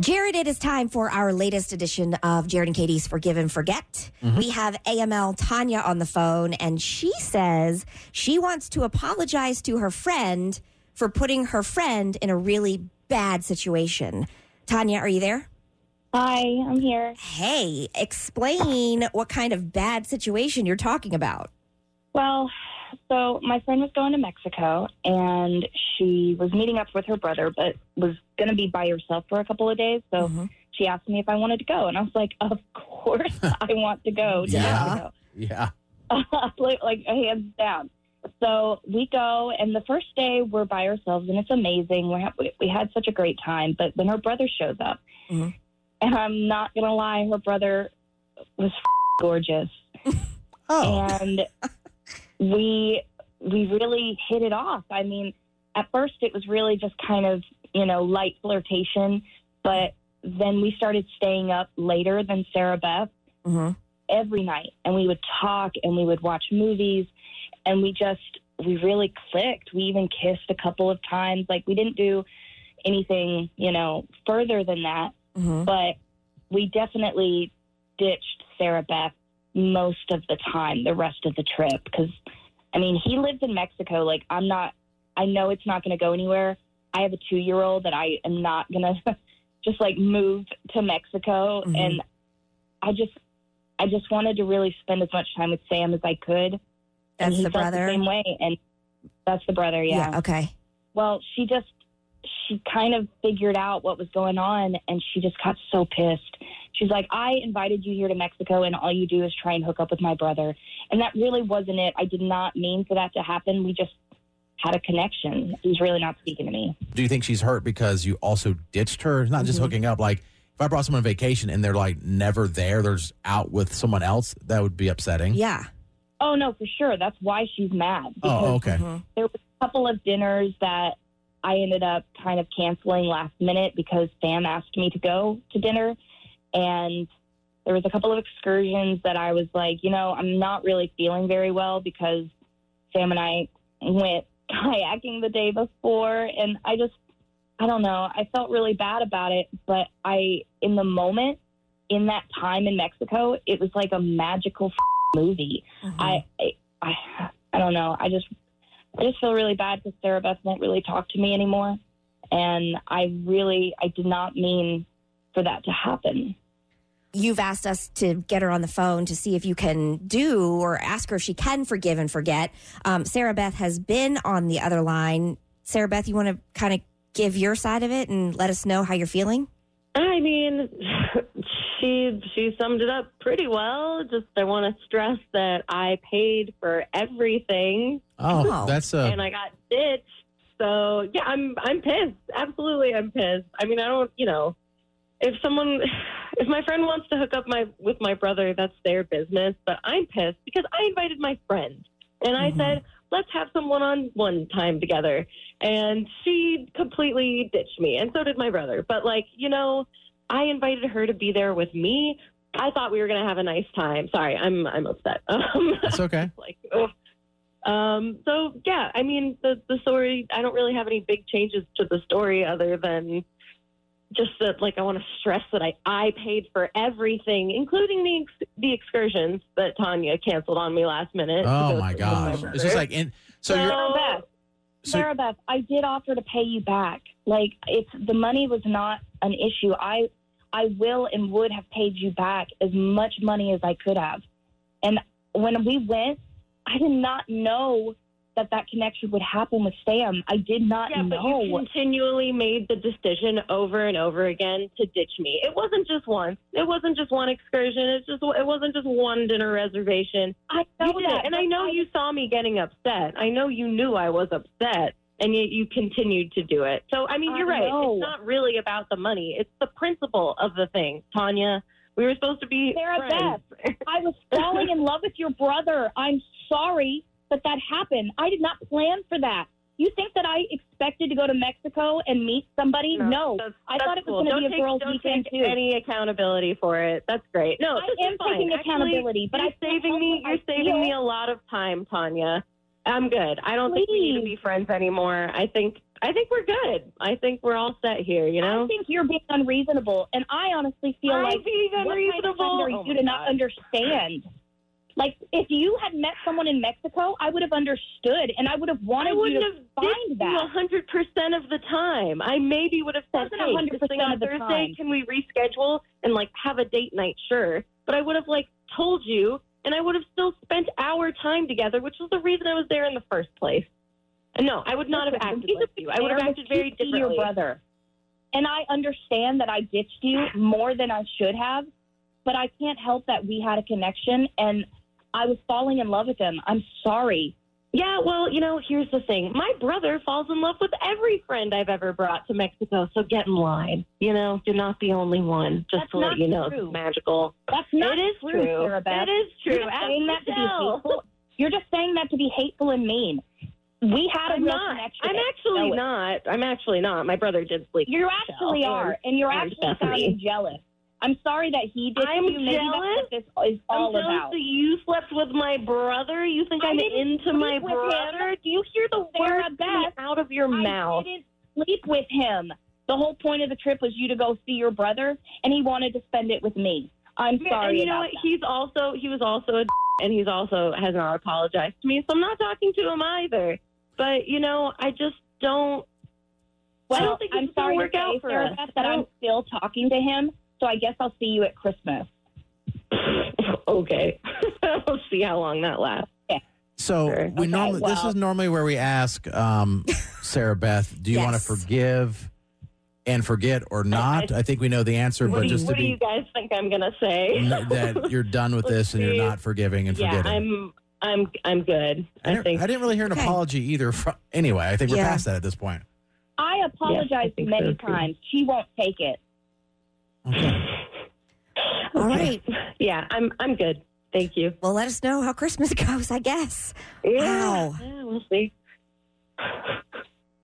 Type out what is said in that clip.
Jared, it is time for our latest edition of Jared and Katie's Forgive and Forget. Mm-hmm. We have AML Tanya on the phone, and she says she wants to apologize to her friend for putting her friend in a really bad situation. Tanya, are you there? Hi, I'm here. Hey, explain what kind of bad situation you're talking about. Well, so my friend was going to Mexico and she was meeting up with her brother, but was going to be by herself for a couple of days. So Mhm. she asked me if I wanted to go. And I was like, Of course I want to go to Yeah. Yeah. Like, like hands down. So we go, and the first day we're by ourselves, and it's amazing. We, ha- we, had such a great time. But then her brother shows up, Mhm. and I'm not going to lie, her brother was gorgeous. Oh. and we we really hit it off. I mean, at first it was really just kind of you know light flirtation, but then we started staying up later than Sarah Beth hmm every night, and we would talk and we would watch movies, and we just we really clicked. We even kissed a couple of times. Like we didn't do anything you know further than that hmm but we definitely ditched Sarah Beth most of the time, the rest of the trip. Because, I mean, he lives in Mexico. Like, I'm not, I know it's not going to go anywhere. I have a two year old that I am not going to just like move to Mexico. Mhm. And I just, I just wanted to really spend as much time with Sam as I could. and That's he the brother? The same way. And that's the brother, yeah. Okay. Well, she just she kind of figured out what was going on and she just got so pissed. She's like, I invited you here to Mexico and all you do is try and hook up with my brother. And that really wasn't it. I did not mean for that to happen. We just had a connection. He's really not speaking to me. Do you think she's hurt because you also ditched her? Not just Mhm. hooking up. Like, if I brought someone on vacation and they're like never there, they're just out with someone else, that would be upsetting. Yeah. Oh no, for sure. That's why she's mad. Oh, okay. Mhm. there was a couple of dinners that I ended up kind of canceling last minute because Sam asked me to go to dinner. And there was a couple of excursions that I was like, you know, I'm not really feeling very well because Sam and I went kayaking the day before. And I just, I don't know, I felt really bad about it. But I, in the moment, in that time in Mexico, it was like a magical movie. Mhm. I, I, I, I don't know. I just, I just feel really bad because Sarah Beth won't really talk to me anymore, and I really, I did not mean for that to happen. you've asked us to get her on the phone to see if you can do or ask her if she can forgive and forget. Um, Sarah Beth has been on the other line. Sarah Beth, you want to kind of give your side of it and let us know how you're feeling? I mean, she she summed it up pretty well. Just I want to stress that I paid for everything Oh, Oh. that's uh, and I got ditched. So yeah, I'm I'm pissed. Absolutely, I'm pissed. I mean, I don't, you know, if someone, if my friend wants to hook up my with my brother, that's their business. But I'm pissed because I invited my friend, and I Mhm. said, let's have some one-on-one time together, and she completely ditched me, and so did my brother. But like, you know, I invited her to be there with me. I thought we were gonna have a nice time. Sorry, I'm I'm upset. Um, that's okay. like ugh. um so yeah i mean the the story i don't really have any big changes to the story other than just that like i want to stress that i i paid for everything including the ex- the excursions that tanya canceled on me last minute Oh my gosh. brother. It's just like, in, so So- you're, Sarah Beth, oh, so, Sarah Beth, I did offer to pay you back. Like it's the money was not an issue. I, I will and would have paid you back as much money as I could have. And when we went, I did not know that that connection would happen with Sam. I did not yeah, but know. you continually made the decision over and over again to ditch me. It wasn't just once. It wasn't just one excursion. It's just it wasn't just one dinner reservation. I know that, and I but know you saw me getting upset. I know you knew I was upset, and yet you continued to do it. So, I mean, you're right. know. It's not really about the money. It's the principle of the thing, Tanya. We were supposed to be Sarah friends. I was falling in love with your brother. I'm sorry that that happened. I did not plan for that. You think that I expected to go to Mexico and meet somebody? No. that's- I that's thought it was cool. gonna Don't be a take- girls' don't weekend, take too. Any accountability for it? That's great. No, I am fine. taking Actually, accountability, but you're I saving me. You're saving feel- me a lot of time, Tanya. I'm good. I don't think we need to be friends anymore. I think I think we're good. I think we're all set here. You know. I think you're being unreasonable, and I honestly feel I'm like being what kind of unreasonable. Oh you to not oh understand? Like, if you had met someone in Mexico, I would have understood, and I would have wanted I you to have find that. you hundred percent of the time. I maybe would have said, "Hey, 100% this thing on Thursday, time. can we reschedule and like have a date night?" Sure, but I would have like told you, and I would have still spent our time together, which was the reason I was there in the first place. And no, I would not have acted like you. I would have acted very differently. Your brother, and I understand that I ditched you more than I should have, but I can't help that we had a connection, and I was falling in love with him. I'm sorry. Yeah, well, you know, here's the thing. My brother falls in love with every friend I've ever brought to Mexico, so get in line. You know, you're not the only one. Just That's to let you know, true. it's magical. That's not it is true, true. It is true. You're just saying that to be hateful. You're just saying that to be hateful and mean. We had a I'm real not. connection. I'm actually not. I'm actually not. My brother did sleep. You actually are, and you're actually sounding jealous. I'm sorry that he did I'm you. Maybe jealous? that's what this is I'm jealous about. that you slept with my brother. You think I I'm didn't into my with him. brother? Do you hear the Sarah words Beth, out of your mouth? I didn't sleep with him. The whole point of the trip was you to go see your brother, and he wanted to spend it with me. I'm sorry and you know what? He's also he was also a and he's also has not apologized to me, so I'm not talking to him either. But you know, I just don't. Well, I don't think I'm sorry work to out say, for Sarah us. Beth, that I'm still talking to him. So I guess I'll see you at Christmas. okay, we'll see how long that lasts. So Sure. we Okay, normally this is normally where we ask um, Sarah Beth, do you want to forgive and forget or not? I think we know the answer, What, but do you, just to what do you guys think I'm gonna say? that you're done with Let's this and you're not forgiving and yeah, forgetting. I'm I'm I'm good. I, I didn't, think I didn't really hear an Okay. apology either. From, anyway, I think we're Yeah. past that at this point. I apologized think many so, times. She won't take it. Okay. All right. Yeah, I'm I'm good. Thank you. Well, let us know how Christmas goes, I guess. Yeah, Wow. yeah we'll see.